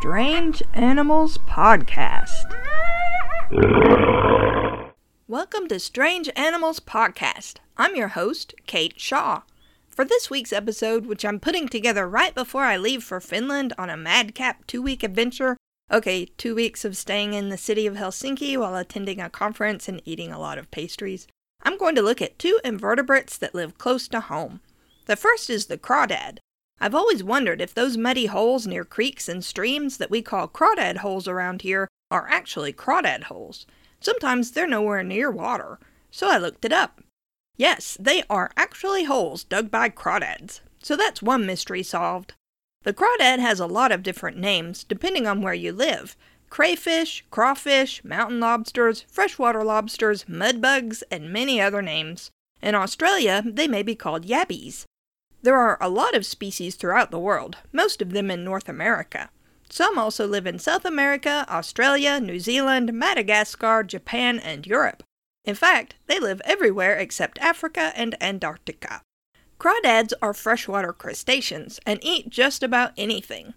Strange Animals Podcast. Welcome to Strange Animals Podcast. I'm your host, Kate Shaw. For this week's episode, which I'm putting together right before I leave for Finland on a madcap two week adventure, okay, two weeks of staying in the city of Helsinki while attending a conference and eating a lot of pastries, I'm going to look at two invertebrates that live close to home. The first is the crawdad. I've always wondered if those muddy holes near creeks and streams that we call crawdad holes around here are actually crawdad holes. Sometimes they're nowhere near water, so I looked it up. Yes, they are actually holes dug by crawdads, so that's one mystery solved. The crawdad has a lot of different names depending on where you live crayfish, crawfish, mountain lobsters, freshwater lobsters, mudbugs, and many other names. In Australia, they may be called yabbies. There are a lot of species throughout the world, most of them in North America. Some also live in South America, Australia, New Zealand, Madagascar, Japan, and Europe. In fact, they live everywhere except Africa and Antarctica. Crawdads are freshwater crustaceans and eat just about anything.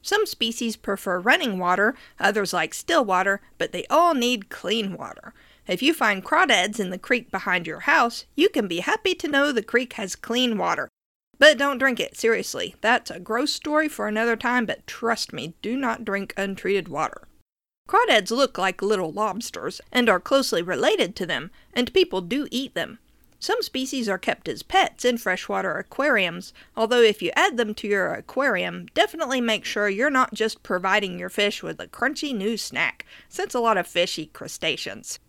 Some species prefer running water, others like still water, but they all need clean water. If you find crawdads in the creek behind your house, you can be happy to know the creek has clean water, but don't drink it, seriously. That's a gross story for another time, but trust me, do not drink untreated water. Crawdads look like little lobsters and are closely related to them, and people do eat them. Some species are kept as pets in freshwater aquariums, although if you add them to your aquarium, definitely make sure you're not just providing your fish with a crunchy new snack, since a lot of fish eat crustaceans.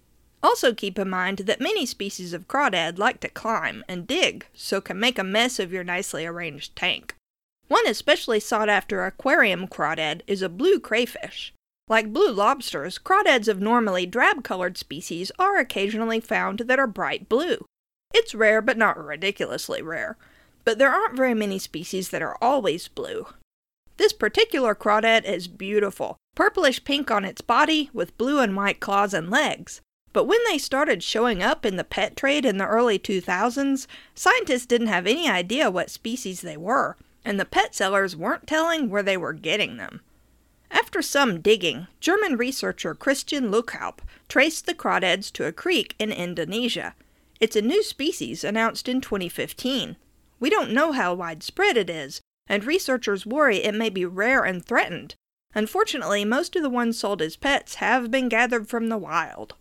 Also keep in mind that many species of crawdad like to climb and dig, so can make a mess of your nicely arranged tank. One especially sought after aquarium crawdad is a blue crayfish. Like blue lobsters, crawdads of normally drab colored species are occasionally found that are bright blue. It's rare, but not ridiculously rare. But there aren't very many species that are always blue. This particular crawdad is beautiful, purplish pink on its body, with blue and white claws and legs. But when they started showing up in the pet trade in the early 2000s, scientists didn't have any idea what species they were, and the pet sellers weren't telling where they were getting them. After some digging, German researcher Christian Lukhaup traced the crawdads to a creek in Indonesia. It's a new species announced in 2015. We don't know how widespread it is, and researchers worry it may be rare and threatened. Unfortunately, most of the ones sold as pets have been gathered from the wild.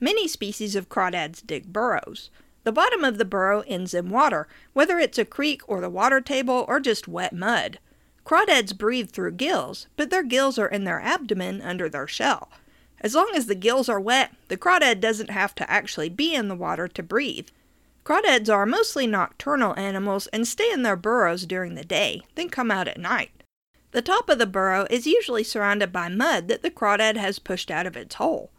Many species of crawdads dig burrows. The bottom of the burrow ends in water, whether it's a creek or the water table or just wet mud. Crawdads breathe through gills, but their gills are in their abdomen under their shell. As long as the gills are wet, the crawdad doesn't have to actually be in the water to breathe. Crawdads are mostly nocturnal animals and stay in their burrows during the day, then come out at night. The top of the burrow is usually surrounded by mud that the crawdad has pushed out of its hole.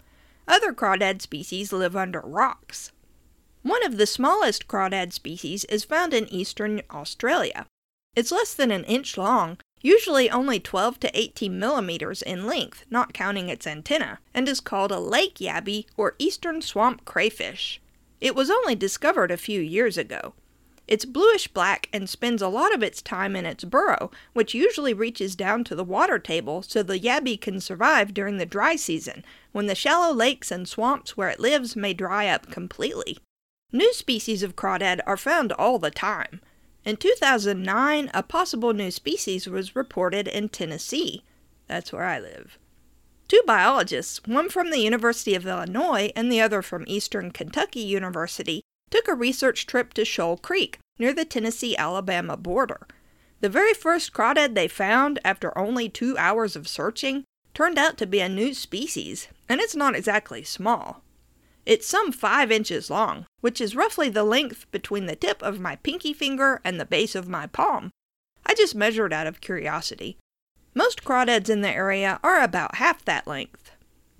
Other crawdad species live under rocks. One of the smallest crawdad species is found in eastern Australia. It's less than an inch long, usually only 12 to 18 millimeters in length, not counting its antenna, and is called a lake yabby or eastern swamp crayfish. It was only discovered a few years ago. It's bluish black and spends a lot of its time in its burrow, which usually reaches down to the water table so the yabby can survive during the dry season, when the shallow lakes and swamps where it lives may dry up completely. New species of crawdad are found all the time. In 2009, a possible new species was reported in Tennessee. That's where I live. Two biologists, one from the University of Illinois and the other from Eastern Kentucky University, took a research trip to Shoal Creek, near the Tennessee Alabama border. The very first crawdad they found, after only two hours of searching, turned out to be a new species, and it's not exactly small. It's some five inches long, which is roughly the length between the tip of my pinky finger and the base of my palm. I just measured out of curiosity. Most crawdads in the area are about half that length.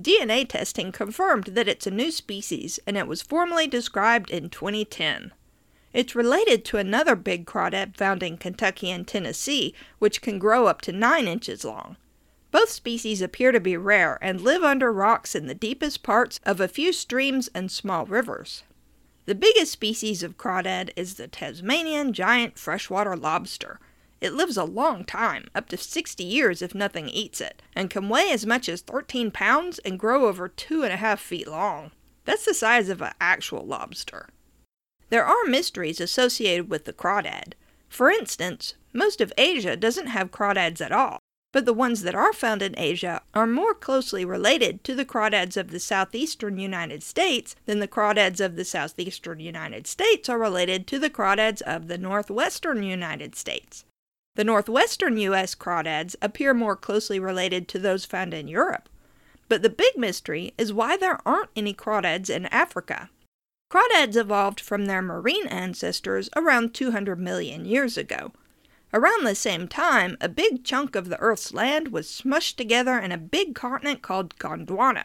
DNA testing confirmed that it's a new species and it was formally described in 2010. It's related to another big crawdad found in Kentucky and Tennessee, which can grow up to 9 inches long. Both species appear to be rare and live under rocks in the deepest parts of a few streams and small rivers. The biggest species of crawdad is the Tasmanian giant freshwater lobster. It lives a long time, up to 60 years if nothing eats it, and can weigh as much as 13 pounds and grow over two and a half feet long. That's the size of an actual lobster. There are mysteries associated with the crawdad. For instance, most of Asia doesn't have crawdads at all, but the ones that are found in Asia are more closely related to the crawdads of the southeastern United States than the crawdads of the southeastern United States are related to the crawdads of the northwestern United States. The northwestern U.S. crawdads appear more closely related to those found in Europe. But the big mystery is why there aren't any crawdads in Africa. Crawdads evolved from their marine ancestors around 200 million years ago. Around the same time, a big chunk of the Earth's land was smushed together in a big continent called Gondwana.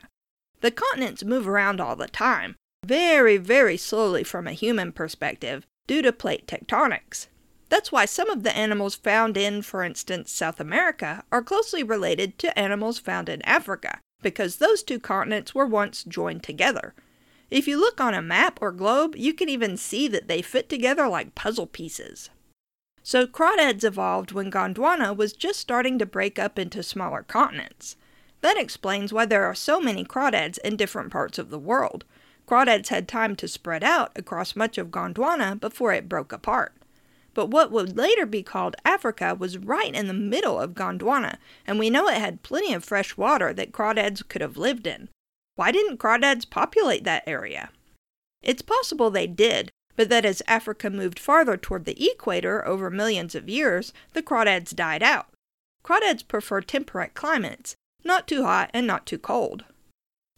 The continents move around all the time, very, very slowly from a human perspective, due to plate tectonics. That's why some of the animals found in, for instance, South America are closely related to animals found in Africa, because those two continents were once joined together. If you look on a map or globe, you can even see that they fit together like puzzle pieces. So crawdads evolved when Gondwana was just starting to break up into smaller continents. That explains why there are so many crawdads in different parts of the world. Crawdads had time to spread out across much of Gondwana before it broke apart. But what would later be called Africa was right in the middle of Gondwana, and we know it had plenty of fresh water that crawdads could have lived in. Why didn't crawdads populate that area? It's possible they did, but that as Africa moved farther toward the equator over millions of years, the crawdads died out. Crawdads prefer temperate climates, not too hot and not too cold.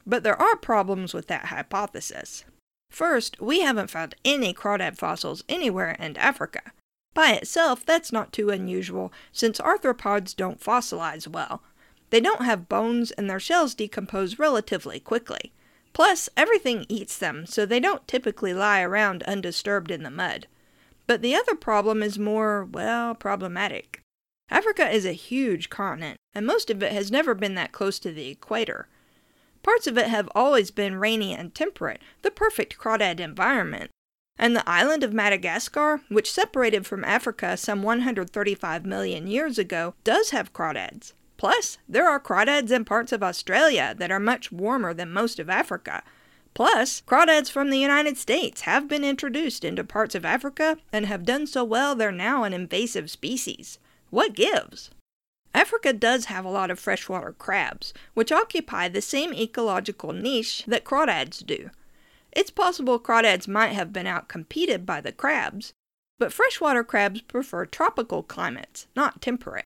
But there are problems with that hypothesis. First, we haven't found any crawdad fossils anywhere in Africa. By itself, that's not too unusual, since arthropods don't fossilize well. They don't have bones and their shells decompose relatively quickly. Plus, everything eats them, so they don't typically lie around undisturbed in the mud. But the other problem is more, well, problematic. Africa is a huge continent, and most of it has never been that close to the equator. Parts of it have always been rainy and temperate, the perfect crawdad environment. And the island of Madagascar, which separated from Africa some 135 million years ago, does have crawdads. Plus, there are crawdads in parts of Australia that are much warmer than most of Africa. Plus, crawdads from the United States have been introduced into parts of Africa and have done so well they're now an invasive species. What gives? Africa does have a lot of freshwater crabs, which occupy the same ecological niche that crawdads do. It's possible crawdads might have been outcompeted by the crabs, but freshwater crabs prefer tropical climates, not temperate.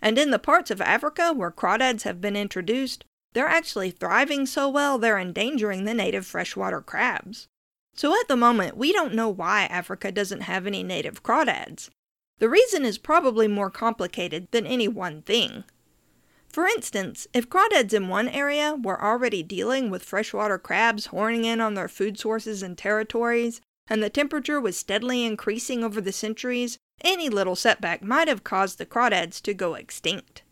And in the parts of Africa where crawdads have been introduced, they're actually thriving so well they're endangering the native freshwater crabs. So at the moment, we don't know why Africa doesn't have any native crawdads. The reason is probably more complicated than any one thing. For instance, if crawdads in one area were already dealing with freshwater crabs horning in on their food sources and territories, and the temperature was steadily increasing over the centuries, any little setback might have caused the crawdads to go extinct.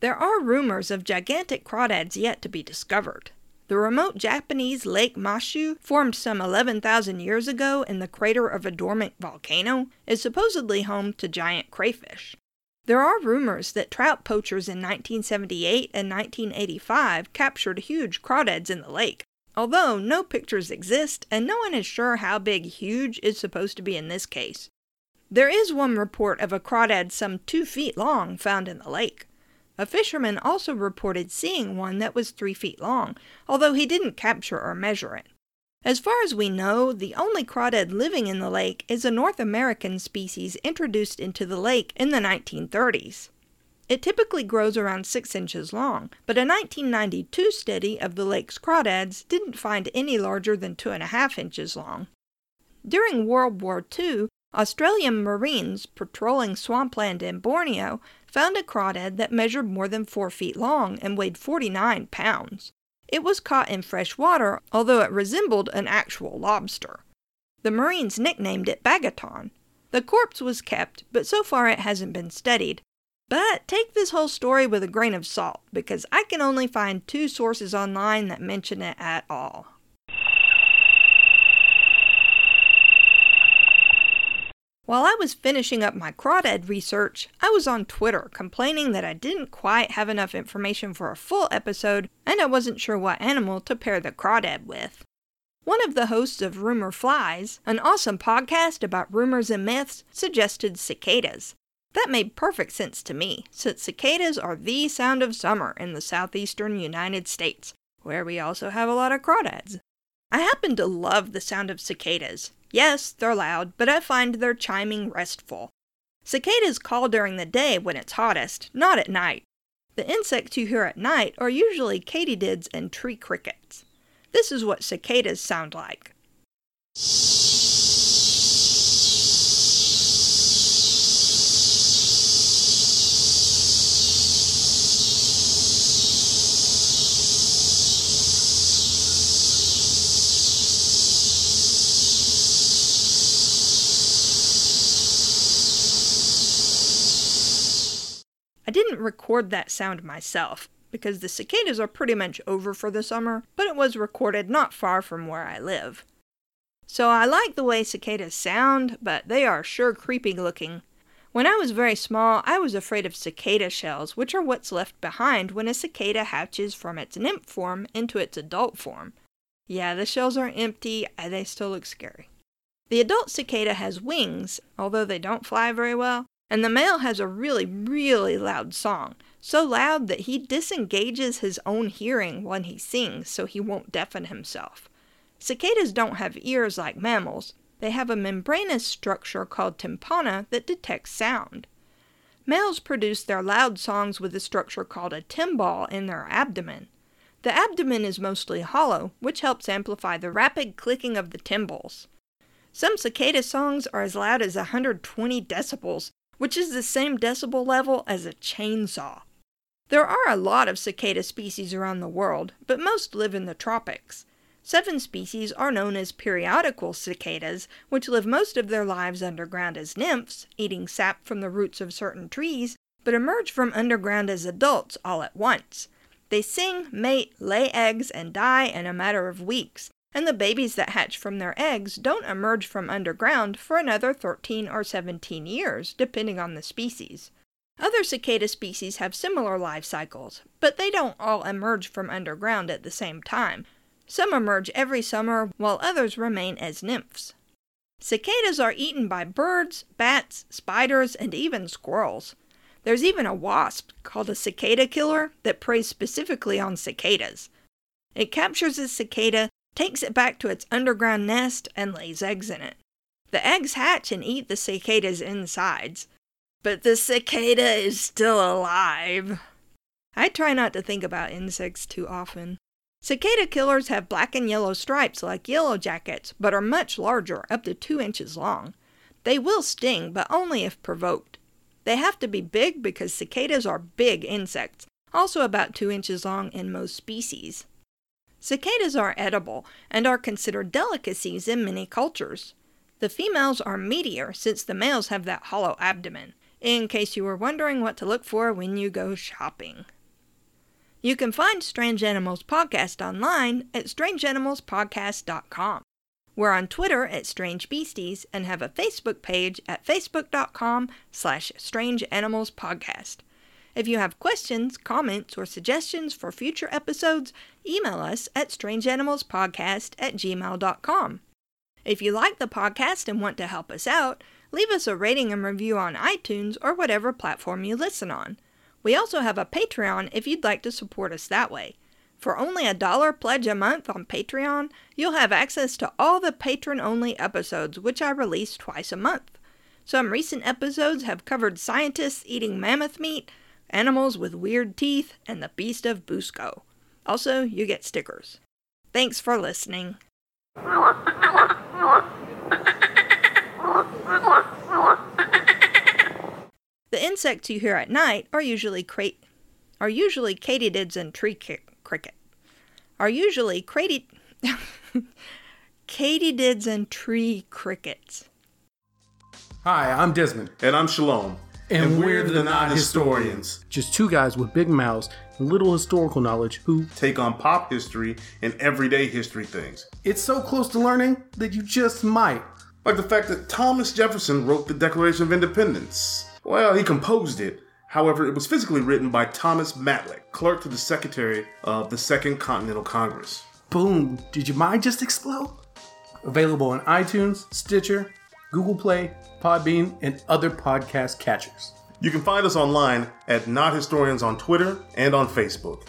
There are rumors of gigantic crawdads yet to be discovered. The remote Japanese Lake Mashu, formed some 11,000 years ago in the crater of a dormant volcano, is supposedly home to giant crayfish. There are rumors that trout poachers in 1978 and 1985 captured huge crawdads in the lake, although no pictures exist and no one is sure how big huge is supposed to be in this case. There is one report of a crawdad some two feet long found in the lake. A fisherman also reported seeing one that was three feet long, although he didn't capture or measure it. As far as we know, the only crawdad living in the lake is a North American species introduced into the lake in the 1930s. It typically grows around 6 inches long, but a 1992 study of the lake's crawdads didn't find any larger than 2.5 inches long. During World War II, Australian Marines patrolling swampland in Borneo found a crawdad that measured more than 4 feet long and weighed 49 pounds. It was caught in fresh water, although it resembled an actual lobster. The Marines nicknamed it Bagaton. The corpse was kept, but so far it hasn't been studied. But take this whole story with a grain of salt, because I can only find two sources online that mention it at all. While I was finishing up my crawdad research, I was on Twitter complaining that I didn't quite have enough information for a full episode and I wasn't sure what animal to pair the crawdad with. One of the hosts of Rumor Flies, an awesome podcast about rumors and myths, suggested cicadas. That made perfect sense to me, since cicadas are the sound of summer in the southeastern United States, where we also have a lot of crawdads. I happen to love the sound of cicadas, Yes, they're loud, but I find their chiming restful. Cicadas call during the day when it's hottest, not at night. The insects you hear at night are usually katydids and tree crickets. This is what cicadas sound like. Record that sound myself, because the cicadas are pretty much over for the summer, but it was recorded not far from where I live. So I like the way cicadas sound, but they are sure creepy looking. When I was very small, I was afraid of cicada shells, which are what's left behind when a cicada hatches from its nymph form into its adult form. Yeah, the shells are empty, and they still look scary. The adult cicada has wings, although they don't fly very well, and the male has a really, really loud song. So loud that he disengages his own hearing when he sings so he won't deafen himself. Cicadas don't have ears like mammals. They have a membranous structure called tympana that detects sound. Males produce their loud songs with a structure called a timbal in their abdomen. The abdomen is mostly hollow, which helps amplify the rapid clicking of the timbals. Some cicada songs are as loud as 120 decibels, which is the same decibel level as a chainsaw. There are a lot of cicada species around the world, but most live in the tropics. Seven species are known as periodical cicadas, which live most of their lives underground as nymphs, eating sap from the roots of certain trees, but emerge from underground as adults all at once. They sing, mate, lay eggs, and die in a matter of weeks, and the babies that hatch from their eggs don't emerge from underground for another 13 or 17 years, depending on the species. Other cicada species have similar life cycles, but they don't all emerge from underground at the same time. Some emerge every summer, while others remain as nymphs. Cicadas are eaten by birds, bats, spiders, and even squirrels. There's even a wasp called a cicada killer that preys specifically on cicadas. It captures a cicada takes it back to its underground nest, and lays eggs in it. The eggs hatch and eat the cicada's insides. But the cicada is still alive. I try not to think about insects too often. Cicada killers have black and yellow stripes like yellow jackets, but are much larger, up to 2 inches long. They will sting, but only if provoked. They have to be big because cicadas are big insects, also about 2 inches long in most species. Cicadas are edible and are considered delicacies in many cultures. The females are meatier since the males have that hollow abdomen, in case you were wondering what to look for when you go shopping. You can find Strange Animals Podcast online at strangeanimalspodcast.com. We're on Twitter at Strange Beasties and have a Facebook page at facebook.com slash Strange Podcast. If you have questions, comments, or suggestions for future episodes, email us at strangeanimalspodcast at gmail.com. If you like the podcast and want to help us out, leave us a rating and review on iTunes or whatever platform you listen on. We also have a Patreon if you'd like to support us that way. For only a dollar pledge a month on Patreon, you'll have access to all the patron only episodes, which I release twice a month. Some recent episodes have covered scientists eating mammoth meat, animals with weird teeth, and the Beast of Busco. Also, you get stickers. Thanks for listening. The insects you hear at night are usually cra- are usually katydids and tree ki- cricket. Are usually crati- katydids and tree crickets. Hi, I'm Desmond. And I'm Shalom. And, And we're, we're the not historians. Just two guys with big mouths and little historical knowledge who, Take on pop history and everyday history things. it's so close to learning that you just might Like the fact that Thomas Jefferson wrote the Declaration of Independence. Well, he composed it. However, it was physically written by Thomas Matlack, clerk to the Secretary of the Second Continental Congress. Boom! Did your mind just explode? Available on iTunes, Stitcher, Google Play, Podbean, and other podcast catchers. You can find us online at Not Historians on Twitter and on Facebook.